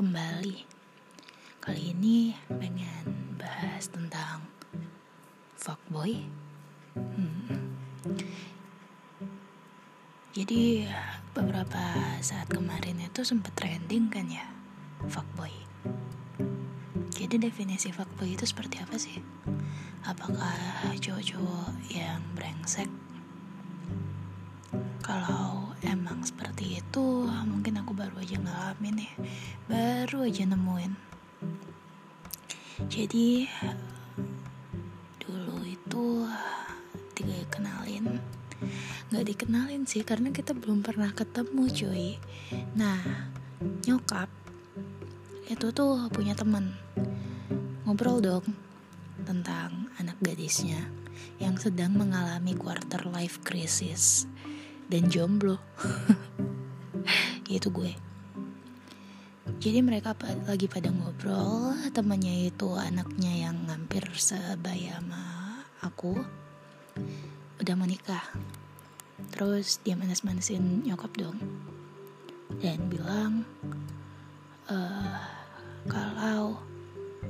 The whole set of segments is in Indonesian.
kembali. Kali ini pengen bahas tentang fuckboy. Hmm. Jadi beberapa saat kemarin itu sempat trending kan ya fuckboy. Jadi definisi fuckboy itu seperti apa sih? Apakah cowok-cowok yang brengsek? Kalau itu, mungkin aku baru aja ngalamin ya, baru aja nemuin. Jadi dulu itu dikenalin, nggak dikenalin sih karena kita belum pernah ketemu cuy. Nah nyokap itu tuh punya temen ngobrol dong tentang anak gadisnya yang sedang mengalami quarter life crisis dan jomblo itu gue. Jadi mereka lagi pada ngobrol temannya itu anaknya yang hampir sebaya sama aku udah menikah. Terus dia manas-manasin nyokap dong. Dan bilang e, kalau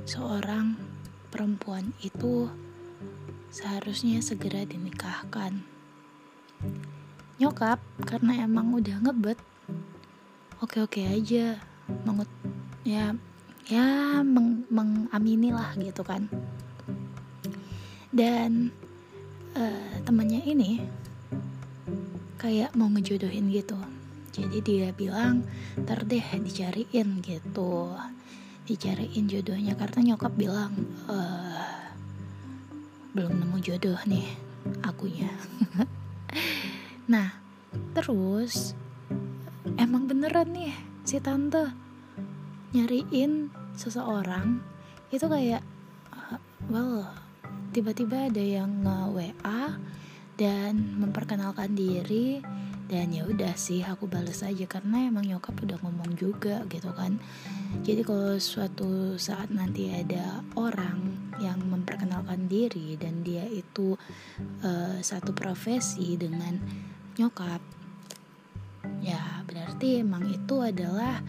seorang perempuan itu seharusnya segera dinikahkan. Nyokap karena emang udah ngebet oke oke aja. Mengut ya ya meng, mengamini lah gitu kan. Dan uh, temannya ini kayak mau ngejodohin gitu. Jadi dia bilang ntar deh dicariin gitu dicariin jodohnya. Karena nyokap bilang e, belum nemu jodoh nih akunya. Nah, terus emang beneran nih si tante nyariin seseorang itu kayak well tiba-tiba ada yang nge-WA dan memperkenalkan diri dan ya udah sih aku bales aja karena emang nyokap udah ngomong juga gitu kan. Jadi kalau suatu saat nanti ada orang yang memperkenalkan diri dan dia itu uh, satu profesi dengan nyokap ya berarti emang itu adalah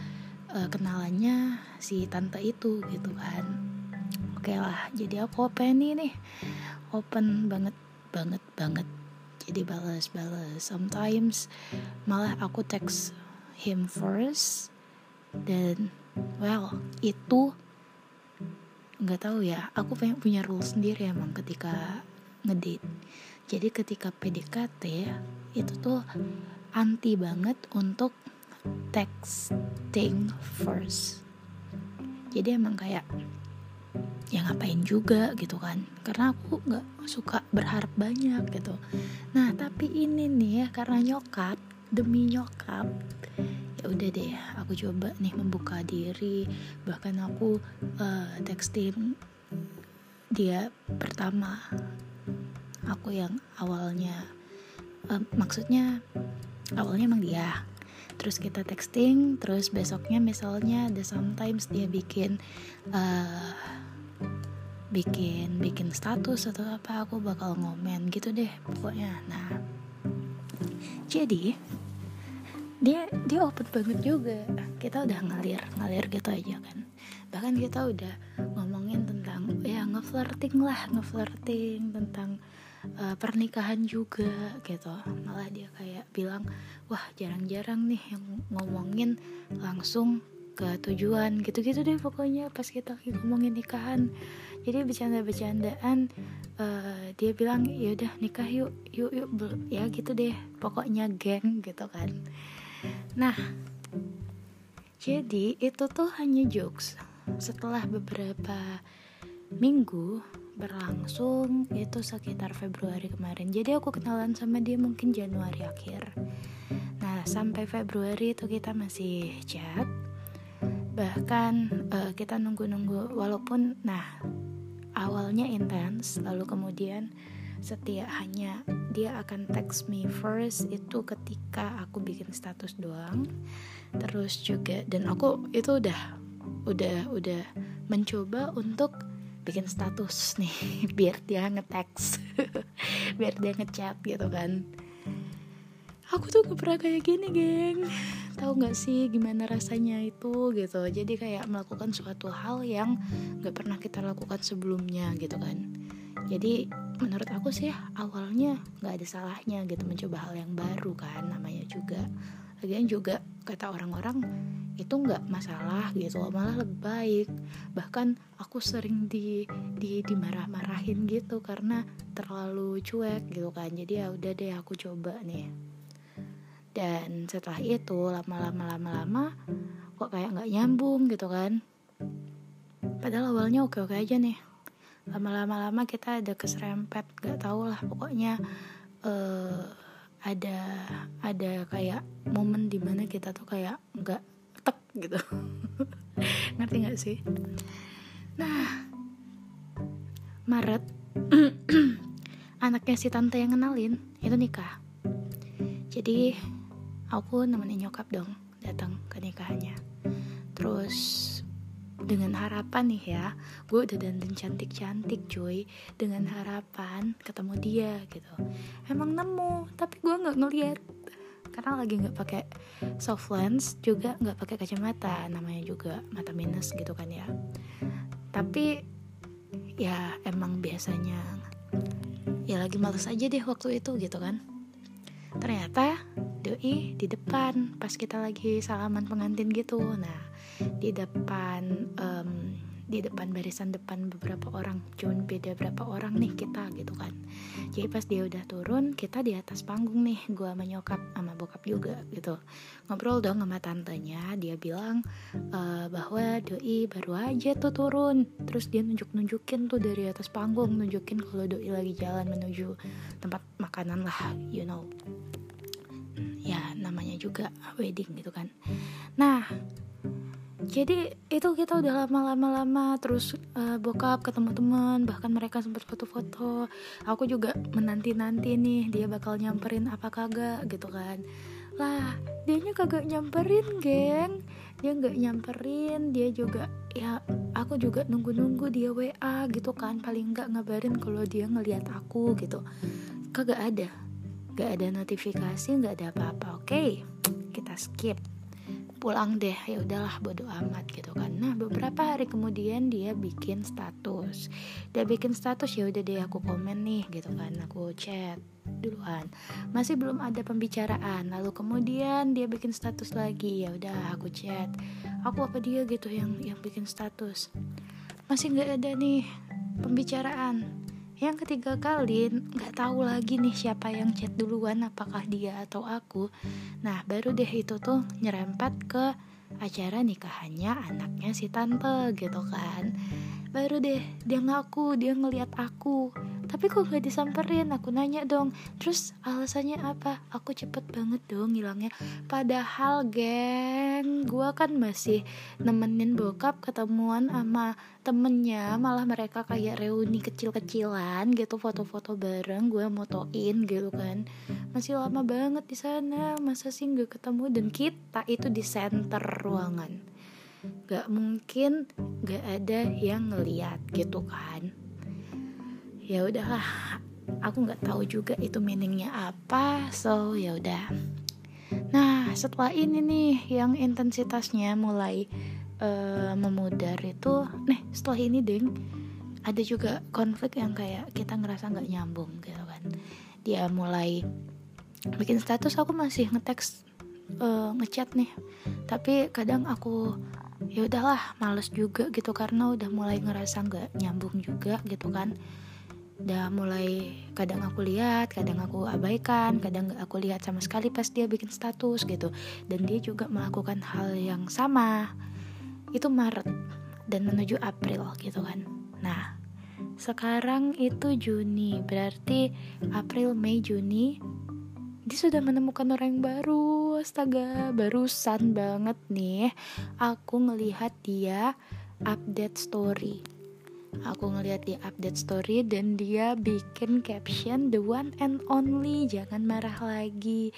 uh, kenalannya si tante itu gitu kan. Oke lah jadi aku open nih. Open banget banget banget. Jadi balas-balas sometimes malah aku text him first dan well itu nggak tahu ya. Aku punya rule sendiri emang ketika ngedate. Jadi ketika PDKT itu tuh anti banget untuk texting first jadi emang kayak ya ngapain juga gitu kan. Karena aku nggak suka berharap banyak gitu. Nah tapi ini nih ya karena nyokap demi nyokap ya udah deh aku coba nih membuka diri. Bahkan aku uh, texting dia pertama. Aku yang awalnya uh, maksudnya awalnya emang dia. Terus kita texting terus besoknya misalnya ada sometimes dia bikin uh, bikin bikin status atau apa aku bakal ngomen gitu deh pokoknya. Nah jadi dia dia open banget juga. Kita udah ngalir ngalir gitu aja kan. Bahkan kita udah ngomongin tentang ya ngeflirting lah ngeflirting tentang uh, pernikahan juga gitu. Malah dia kayak bilang wah jarang-jarang nih yang ngomongin langsung ke tujuan gitu-gitu deh pokoknya pas kita lagi ngomongin nikahan. Jadi bercanda-bercandaan uh, dia bilang ya udah nikah yuk yuk yuk ya gitu deh. Pokoknya geng gitu kan. Nah jadi itu tuh hanya jokes. Setelah beberapa minggu berlangsung itu sekitar Februari kemarin. Jadi aku kenalan sama dia mungkin Januari akhir. Nah sampai Februari itu kita masih chat. Bahkan uh, kita nunggu-nunggu walaupun nah awalnya intens lalu kemudian setia hanya dia akan text me first itu ketika aku bikin status doang. Terus juga dan aku itu udah udah udah mencoba untuk bikin status nih biar dia nge-text biar dia ngechat gitu kan. Aku tuh gak pernah kayak gini geng. Tahu nggak sih gimana rasanya itu gitu. Jadi kayak melakukan suatu hal yang nggak pernah kita lakukan sebelumnya gitu kan. Jadi menurut aku sih awalnya nggak ada salahnya gitu mencoba hal yang baru kan namanya juga lagian juga kata orang-orang itu nggak masalah gitu malah lebih baik. Bahkan aku sering di di dimarah-marahin gitu karena terlalu cuek gitu kan. Jadi ya udah deh aku coba nih. Dan setelah itu lama-lama lama-lama kok kayak nggak nyambung gitu kan. Padahal awalnya oke-oke aja nih. Lama-lama lama kita ada keserempet nggak tau lah pokoknya uh, ada ada kayak momen di mana kita tuh kayak nggak tek gitu. Ngerti nggak sih? Nah Maret anaknya si tante yang kenalin itu nikah. Jadi aku nemenin nyokap dong datang ke nikahannya. Terus dengan harapan nih ya gue udah dandan cantik-cantik cuy. Dengan harapan ketemu dia gitu. Emang nemu tapi gue nggak ngeliat. Karena lagi nggak pakai soft lens juga nggak pakai kacamata. Namanya juga mata minus gitu kan ya. Tapi ya emang biasanya ya lagi males aja deh waktu itu gitu kan ternyata doi di depan pas kita lagi salaman pengantin gitu. Nah di depan um, di depan barisan depan beberapa orang. Cuman beda berapa orang nih kita gitu kan. Jadi pas dia udah turun kita di atas panggung nih gue sama nyokap sama bokap juga gitu. Ngobrol dong sama tantenya dia bilang uh, bahwa doi baru aja tuh turun. Terus dia nunjuk nunjukin tuh dari atas panggung nunjukin kalau doi lagi jalan menuju tempat makanan lah you know. Ya namanya juga wedding gitu kan. Nah jadi itu kita udah lama-lama lama terus uh, bokap ketemu teman bahkan mereka sempat foto-foto. Aku juga menanti nanti nih dia bakal nyamperin apa kagak gitu kan. Lah dia nya kagak nyamperin geng. Dia nggak nyamperin dia juga ya aku juga nunggu-nunggu dia WA gitu kan. Paling nggak ngabarin kalau dia ngeliat aku gitu. Kagak ada. Nggak ada notifikasi nggak ada apa-apa. Oke okay, kita skip pulang deh ya udahlah bodo amat gitu kan. Nah beberapa hari kemudian dia bikin status. Dia bikin status ya udah deh aku komen nih gitu kan. Aku chat duluan. Masih belum ada pembicaraan. Lalu kemudian dia bikin status lagi ya udah aku chat. Aku apa dia gitu yang yang bikin status? Masih nggak ada nih pembicaraan yang ketiga kali nggak tahu lagi nih siapa yang chat duluan apakah dia atau aku. Nah baru deh itu tuh nyerempet ke acara nikahannya anaknya si tante gitu kan baru deh dia ngaku dia ngeliat aku. Tapi kok gak disamperin? Aku nanya dong. Terus alasannya apa? Aku cepet banget dong ngilangnya. Padahal geng gue kan masih nemenin bokap ketemuan sama temennya. Malah mereka kayak reuni kecil-kecilan gitu foto-foto bareng gue motoin gitu kan. Masih lama banget di sana. Masa sih gak ketemu? Dan kita itu di center ruangan gak mungkin gak ada yang ngeliat gitu kan. Ya udahlah aku nggak tahu juga itu meaningnya apa so ya udah. Nah setelah ini nih yang intensitasnya mulai uh, memudar itu nih setelah ini ding ada juga konflik yang kayak kita ngerasa nggak nyambung gitu kan. Dia mulai bikin status aku masih ngeteks uh, ngechat nih. Tapi kadang aku ya udahlah males juga gitu karena udah mulai ngerasa nggak nyambung juga gitu kan. Udah mulai kadang aku lihat kadang aku abaikan kadang gak aku lihat sama sekali pas dia bikin status gitu. Dan dia juga melakukan hal yang sama. Itu Maret dan menuju April gitu kan. Nah sekarang itu Juni berarti April Mei Juni dia sudah menemukan orang yang baru. Astaga barusan banget nih. Aku ngelihat dia update story. Aku ngeliat di update story dan dia bikin caption the one and only. Jangan marah lagi.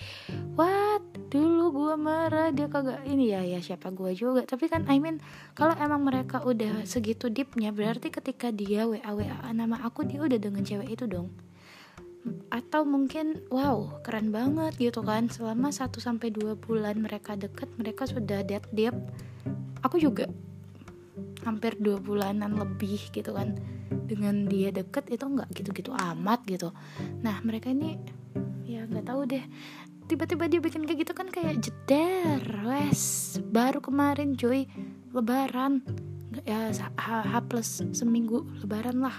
What? Dulu gue marah dia kagak ini ya ya siapa gue juga. Tapi kan I mean kalau emang mereka udah segitu deepnya berarti ketika dia wa wa nama aku dia udah dengan cewek itu dong atau mungkin wow keren banget gitu kan. Selama 1 sampai dua bulan mereka deket mereka sudah dead deep. Aku juga hampir dua bulanan lebih gitu kan. Dengan dia deket itu nggak gitu-gitu amat gitu. Nah mereka ini ya nggak tahu deh. Tiba-tiba dia bikin kayak gitu kan kayak jeder wes baru kemarin cuy lebaran. Ya H, H plus seminggu lebaran lah.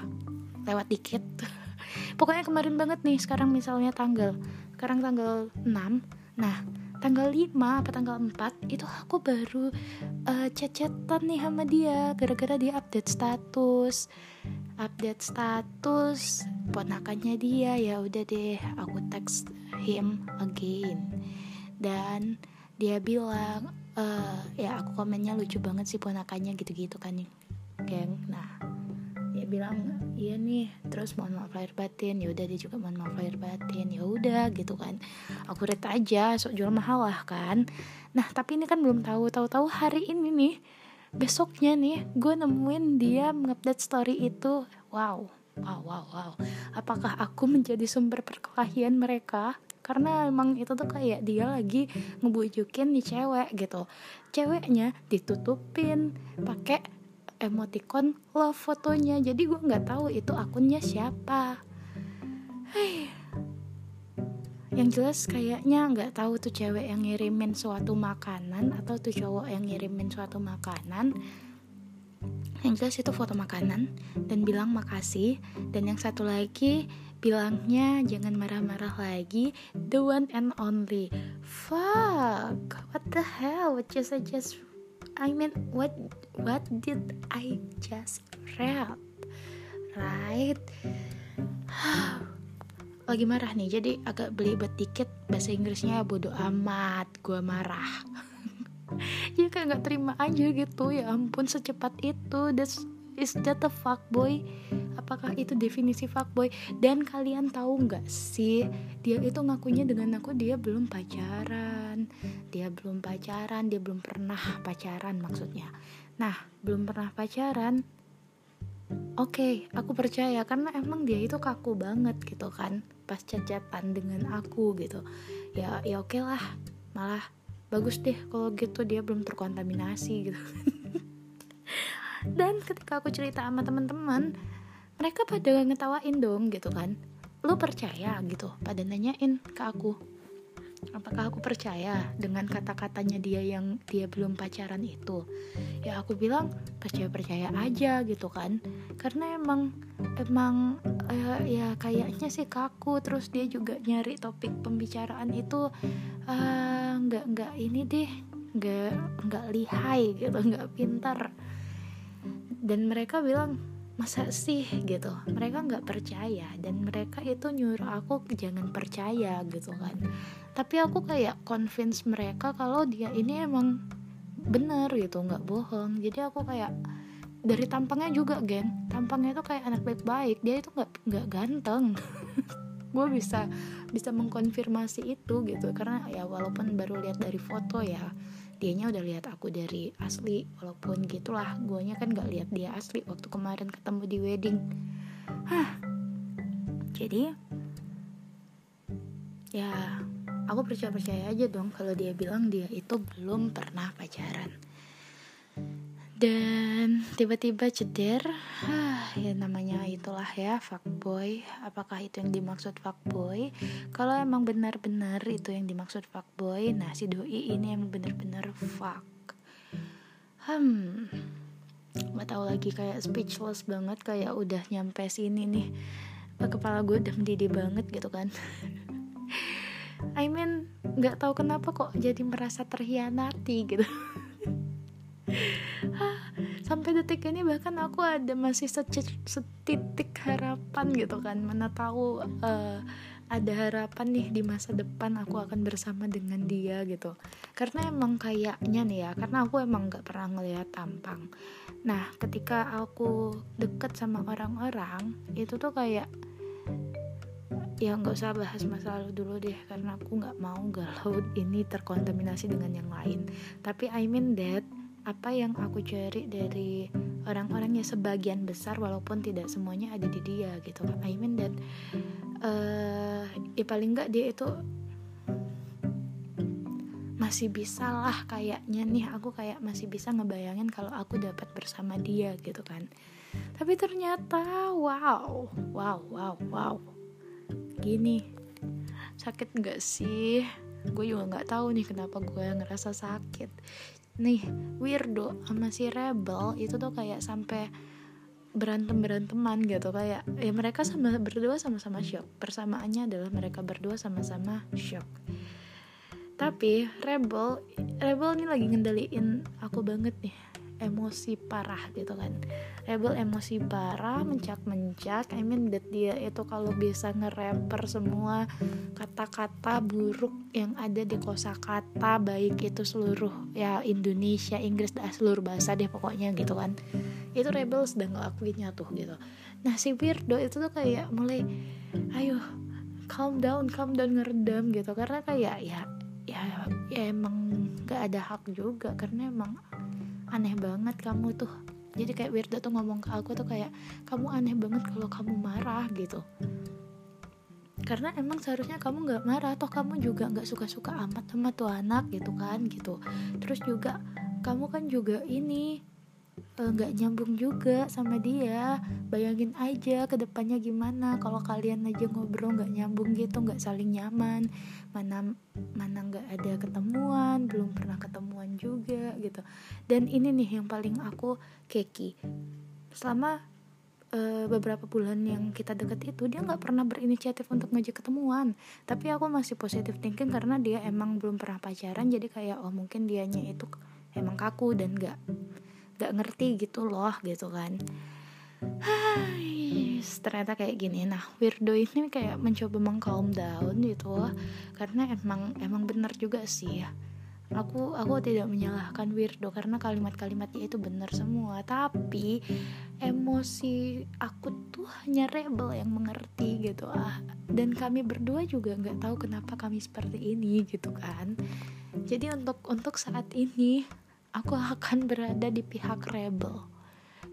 Lewat dikit pokoknya kemarin banget nih sekarang misalnya tanggal sekarang tanggal 6 nah tanggal 5 apa tanggal 4 itu aku baru uh, chat-chatan nih sama dia gara-gara dia update status update status ponakannya dia ya udah deh aku text him again. Dan dia bilang uh, ya aku komennya lucu banget sih ponakannya gitu-gitu kan geng. Nah bilang iya nih terus mohon maaf lahir batin. Ya udah dia juga mohon maaf lahir batin. Ya udah gitu kan. Aku read aja sok jual mahal lah kan. Nah tapi ini kan belum tahu. Tahu-tahu hari ini nih besoknya nih gue nemuin dia mengupdate story itu. Wow wow wow wow. Apakah aku menjadi sumber perkelahian mereka? Karena emang itu tuh kayak dia lagi ngebujukin nih cewek gitu. Ceweknya ditutupin pakai emoticon love fotonya. Jadi gue nggak tahu itu akunnya siapa. Hei. yang jelas kayaknya nggak tahu tuh cewek yang ngirimin suatu makanan atau tuh cowok yang ngirimin suatu makanan. Yang jelas itu foto makanan dan bilang makasih. Dan yang satu lagi bilangnya jangan marah-marah lagi the one and only. Fuck what the hell? What just I just I mean what what did I just read? Right? Lagi marah nih jadi agak belibet dikit. Bahasa Inggrisnya bodoh amat gue marah. Ya kayak nggak terima aja gitu ya ampun secepat itu. That's is that a fuckboy? Apakah itu definisi fuckboy? Dan kalian tahu nggak sih dia itu ngakunya dengan aku dia belum pacaran. Dia belum pacaran dia belum pernah pacaran maksudnya. Nah belum pernah pacaran Oke, okay, aku percaya. Karena emang dia itu kaku banget gitu kan pas cacatan dengan aku gitu. Ya, ya oke okay lah, malah bagus deh kalau gitu dia belum terkontaminasi gitu. dan ketika aku cerita sama teman-teman mereka pada ngetawain dong gitu kan. Lu percaya? gitu. Pada nanyain ke aku apakah aku percaya dengan kata-katanya dia yang dia belum pacaran itu? Ya aku bilang percaya percaya aja gitu kan. Karena emang emang uh, ya kayaknya sih kaku. Terus dia juga nyari topik pembicaraan itu eh, nggak uh, nggak ini deh nggak nggak lihai gitu nggak pintar dan mereka bilang masa sih? gitu. Mereka nggak percaya dan mereka itu nyuruh aku jangan percaya gitu kan. Tapi aku kayak convince mereka kalau dia ini emang bener gitu nggak bohong. Jadi aku kayak dari tampangnya juga geng tampangnya tuh kayak anak baik-baik. Dia itu nggak nggak ganteng. Gue bisa bisa mengkonfirmasi itu gitu. Karena ya walaupun baru lihat dari foto ya dianya udah lihat aku dari asli walaupun gitulah guanya kan gak lihat dia asli waktu kemarin ketemu di wedding Hah. jadi ya aku percaya percaya aja dong kalau dia bilang dia itu belum pernah pacaran dan tiba-tiba ceder ah, ya namanya itulah ya fuckboy. Apakah itu yang dimaksud fuckboy? Kalau emang benar-benar itu yang dimaksud fuckboy nah si doi ini emang benar-benar fuck. Hmm nggak tahu lagi kayak speechless banget kayak udah nyampe sini nih. Kepala gue udah mendidih banget gitu kan. I mean nggak tahu kenapa kok jadi merasa terhianati gitu sampai detik ini bahkan aku ada masih setitik harapan gitu kan. Mana tahu uh, ada harapan nih di masa depan aku akan bersama dengan dia gitu. Karena emang kayaknya nih ya karena aku emang nggak pernah ngeliat tampang. Nah ketika aku deket sama orang-orang itu tuh kayak ya nggak usah bahas masa lalu dulu deh karena aku nggak mau galau ini terkontaminasi dengan yang lain. Tapi I mean that apa yang aku cari dari orang-orang yang sebagian besar walaupun tidak semuanya ada di dia gitu I mean that uh, ya paling nggak dia itu masih bisa lah kayaknya nih. Aku kayak masih bisa ngebayangin kalau aku dapat bersama dia gitu kan. Tapi ternyata wow wow wow wow. Gini sakit nggak sih? Gue juga nggak tahu nih kenapa gue ngerasa sakit nih weirdo sama si rebel itu tuh kayak sampai berantem beranteman gitu. Kayak ya mereka sama berdua sama-sama shock. Persamaannya adalah mereka berdua sama-sama shock. Tapi rebel rebel ini lagi ngendaliin aku banget nih emosi parah gitu kan. Rebel emosi parah mencak-mencak. I mean that dia itu kalau bisa nge-rapper semua kata-kata buruk yang ada di kosakata baik itu seluruh ya Indonesia Inggris dan seluruh bahasa deh pokoknya gitu kan. Itu Rebel sedang ngelakuinnya tuh gitu. Nah si Weirdo itu tuh kayak mulai ayo calm down calm down ngeredam gitu. Karena kayak ya ya ya emang gak ada hak juga. Karena emang aneh banget kamu tuh. Jadi kayak Wirda tuh ngomong ke aku tuh kayak kamu aneh banget kalau kamu marah gitu. Karena emang seharusnya kamu nggak marah toh kamu juga nggak suka-suka amat sama tuh anak gitu kan gitu. Terus juga kamu kan juga ini nggak uh, nyambung juga sama dia. Bayangin aja ke depannya gimana. Kalau kalian aja ngobrol nggak nyambung gitu nggak saling nyaman. Mana mana nggak ada ketemuan belum pernah ketemuan juga gitu. Dan ini nih yang paling aku keki. Selama uh, beberapa bulan yang kita deket itu dia nggak pernah berinisiatif untuk ngajak ketemuan. Tapi aku masih positif thinking karena dia emang belum pernah pacaran. Jadi kayak oh mungkin dianya itu emang kaku dan nggak gak ngerti gitu loh gitu kan. Hai, ternyata kayak gini. Nah weirdo ini kayak mencoba mengcalm down gitu loh. Karena emang emang benar juga sih. Ya aku aku tidak menyalahkan weirdo karena kalimat-kalimatnya itu benar semua. Tapi emosi aku tuh hanya rebel yang mengerti gitu. Ah dan kami berdua juga nggak tahu kenapa kami seperti ini gitu kan. Jadi untuk untuk saat ini aku akan berada di pihak rebel.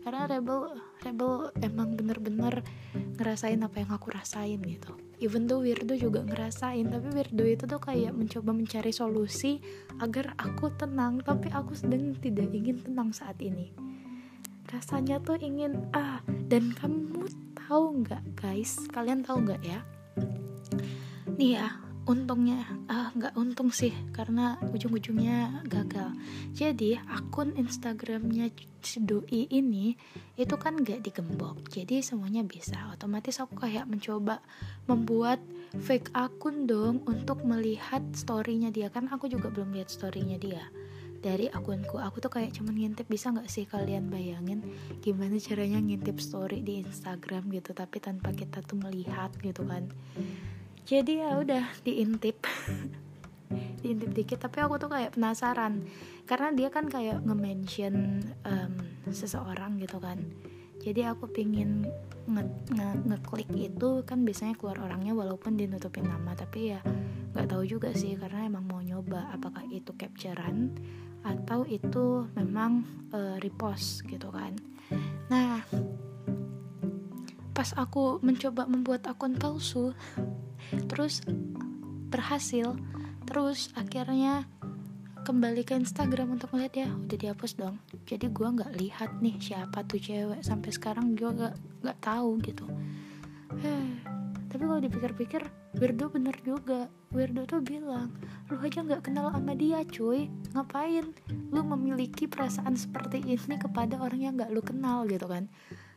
Karena rebel rebel emang bener-bener ngerasain apa yang aku rasain gitu. Even though weirdo juga ngerasain tapi weirdo itu tuh kayak mencoba mencari solusi agar aku tenang tapi aku sedang tidak ingin tenang saat ini. Rasanya tuh ingin ah dan kamu tahu nggak guys? Kalian tahu nggak ya? Nih ya untungnya ah nggak untung sih karena ujung-ujungnya gagal. Jadi akun instagramnya si doi ini itu kan nggak digembok. Jadi semuanya bisa. Otomatis aku kayak mencoba membuat fake akun dong untuk melihat storynya dia. Kan aku juga belum lihat storynya dia. Dari akunku. Aku tuh kayak cuman ngintip bisa nggak sih kalian bayangin gimana caranya ngintip story di Instagram gitu tapi tanpa kita tuh melihat gitu kan jadi ya udah diintip. Diintip dikit tapi aku tuh kayak penasaran. Karena dia kan kayak nge-mention um, seseorang gitu kan. Jadi aku pingin nge nge ngeklik itu kan biasanya keluar orangnya walaupun dinutupin nama. Tapi ya nggak tahu juga sih karena emang mau nyoba apakah itu capturean atau itu memang uh, repost gitu kan. Nah pas aku mencoba membuat akun palsu terus berhasil. Terus akhirnya kembali ke Instagram untuk melihat ya udah dihapus dong. Jadi gue nggak lihat nih siapa tuh cewek. Sampai sekarang gue gak nggak tahu gitu. Eh, tapi kalau dipikir-pikir Weirdo bener juga. Weirdo tuh bilang lu aja nggak kenal sama dia cuy. Ngapain? Lu memiliki perasaan seperti ini kepada orang yang nggak lu kenal gitu kan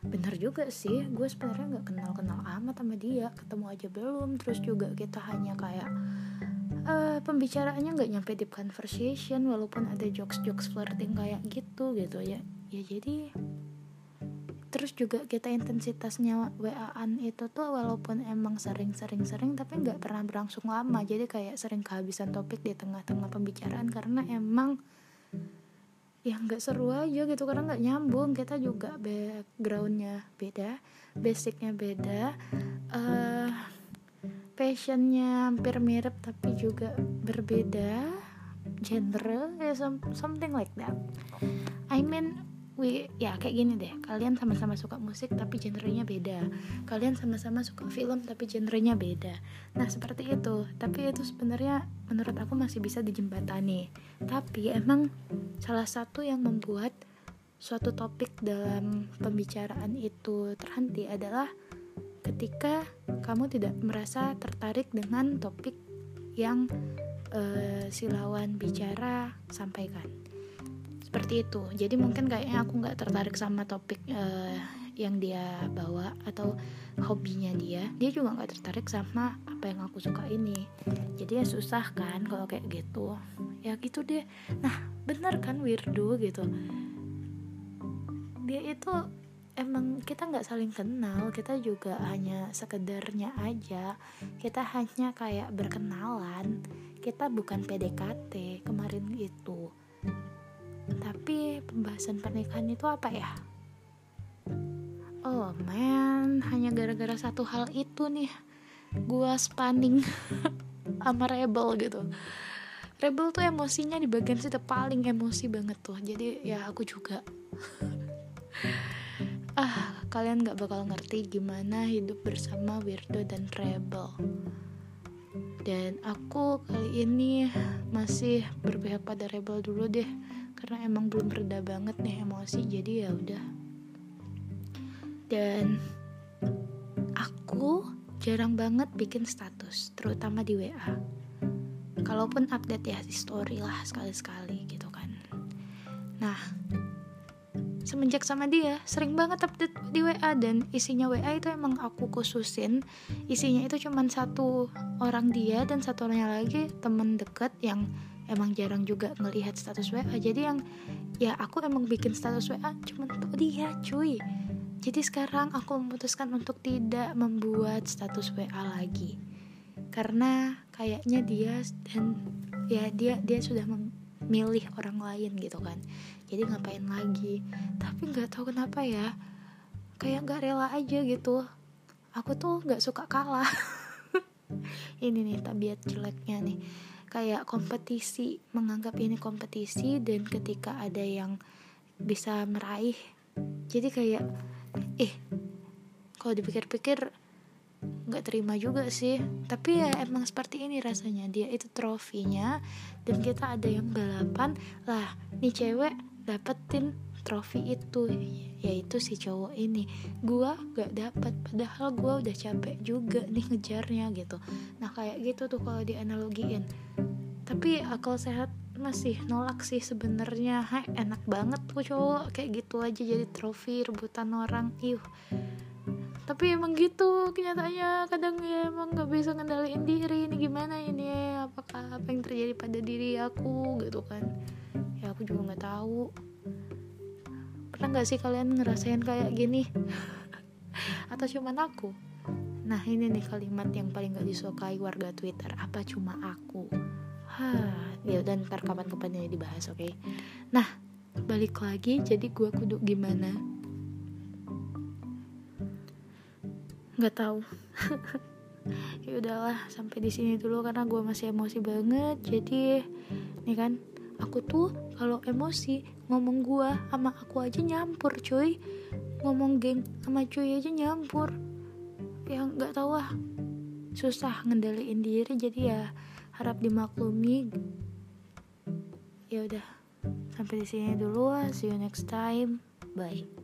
bener juga sih gue sebenarnya nggak kenal kenal amat sama dia ketemu aja belum terus juga kita hanya kayak uh, pembicaraannya nggak nyampe deep conversation walaupun ada jokes jokes flirting kayak gitu gitu ya. Ya jadi terus juga kita intensitasnya waan itu tuh walaupun emang sering-sering-sering tapi nggak pernah berlangsung lama. Jadi kayak sering kehabisan topik di tengah-tengah pembicaraan karena emang ya nggak seru aja gitu karena nggak nyambung. Kita juga backgroundnya beda basicnya beda uh, passionnya hampir mirip tapi juga berbeda genre ya something like that. I mean we ya kayak gini deh. Kalian sama-sama suka musik tapi genrenya beda. Kalian sama-sama suka film tapi genrenya beda. Nah seperti itu. Tapi itu sebenarnya menurut aku masih bisa dijembatani. Tapi emang salah satu yang membuat suatu topik dalam pembicaraan itu terhenti adalah ketika kamu tidak merasa tertarik dengan topik yang uh, si lawan bicara sampaikan seperti itu. Jadi mungkin kayaknya aku nggak tertarik sama topik uh, yang dia bawa atau hobinya dia. Dia juga nggak tertarik sama apa yang aku suka ini. Jadi ya susah kan kalau kayak gitu. Ya gitu deh. Nah benar kan weirdo gitu? Dia itu emang kita nggak saling kenal. Kita juga hanya sekedarnya aja. Kita hanya kayak berkenalan. Kita bukan PDKT kemarin itu tapi pembahasan pernikahan itu apa ya? Oh man, hanya gara-gara satu hal itu nih. Gua spanning sama Rebel gitu. Rebel tuh emosinya di bagian situ paling emosi banget tuh. Jadi ya aku juga. Ah, kalian gak bakal ngerti gimana hidup bersama Weirdo dan Rebel. Dan aku kali ini masih berpihak pada rebel dulu deh karena emang belum reda banget nih emosi jadi ya udah. Dan aku jarang banget bikin status terutama di WA kalaupun update ya di story lah sekali-sekali gitu kan. Nah semenjak sama dia sering banget update di WA dan isinya WA itu emang aku khususin. Isinya itu cuma satu orang dia dan satu orangnya lagi temen deket yang emang jarang juga ngelihat status WA jadi yang ya aku emang bikin status WA cuma untuk dia cuy. Jadi sekarang aku memutuskan untuk tidak membuat status WA lagi. Karena kayaknya dia dan ya dia dia sudah memilih orang lain gitu kan. Jadi ngapain lagi? Tapi nggak tahu kenapa ya kayak nggak rela aja gitu. Aku tuh nggak suka kalah. Ini nih tabiat jeleknya nih kayak kompetisi menganggap ini kompetisi dan ketika ada yang bisa meraih. Jadi kayak eh kalau dipikir-pikir nggak terima juga sih. Tapi ya emang seperti ini rasanya. Dia itu trofinya dan kita ada yang balapan. Lah nih cewek dapetin trofi itu. Yaitu si cowok ini. Gua gak dapet padahal gua udah capek juga nih ngejarnya gitu. Nah kayak gitu tuh kalau dianalogiin. Tapi akal sehat masih nolak sih sebenarnya. Enak banget tuh cowok. Kayak gitu aja jadi trofi rebutan orang. Iuh tapi emang gitu kenyataannya. Kadang ya emang nggak bisa ngendaliin diri. Ini gimana ini? Apakah apa yang terjadi pada diri aku gitu kan? Ya aku juga nggak tahu pernah gak sih kalian ngerasain kayak gini? Atau cuman aku? Nah ini nih kalimat yang paling gak disukai warga twitter. Apa cuma aku? Hah, ya udah ntar kapan-kapan ini dibahas oke? Okay? nah balik lagi jadi gue kudu gimana? Nggak tahu. Ya udahlah sampai di sini dulu karena gue masih emosi banget jadi nih kan aku tuh kalau emosi ngomong gua sama aku aja nyampur cuy. Ngomong geng sama cuy aja nyampur. Ya nggak tahu ah. Susah ngendaliin diri jadi ya harap dimaklumi. Ya udah sampai di sini dulu ah. See you next time. Bye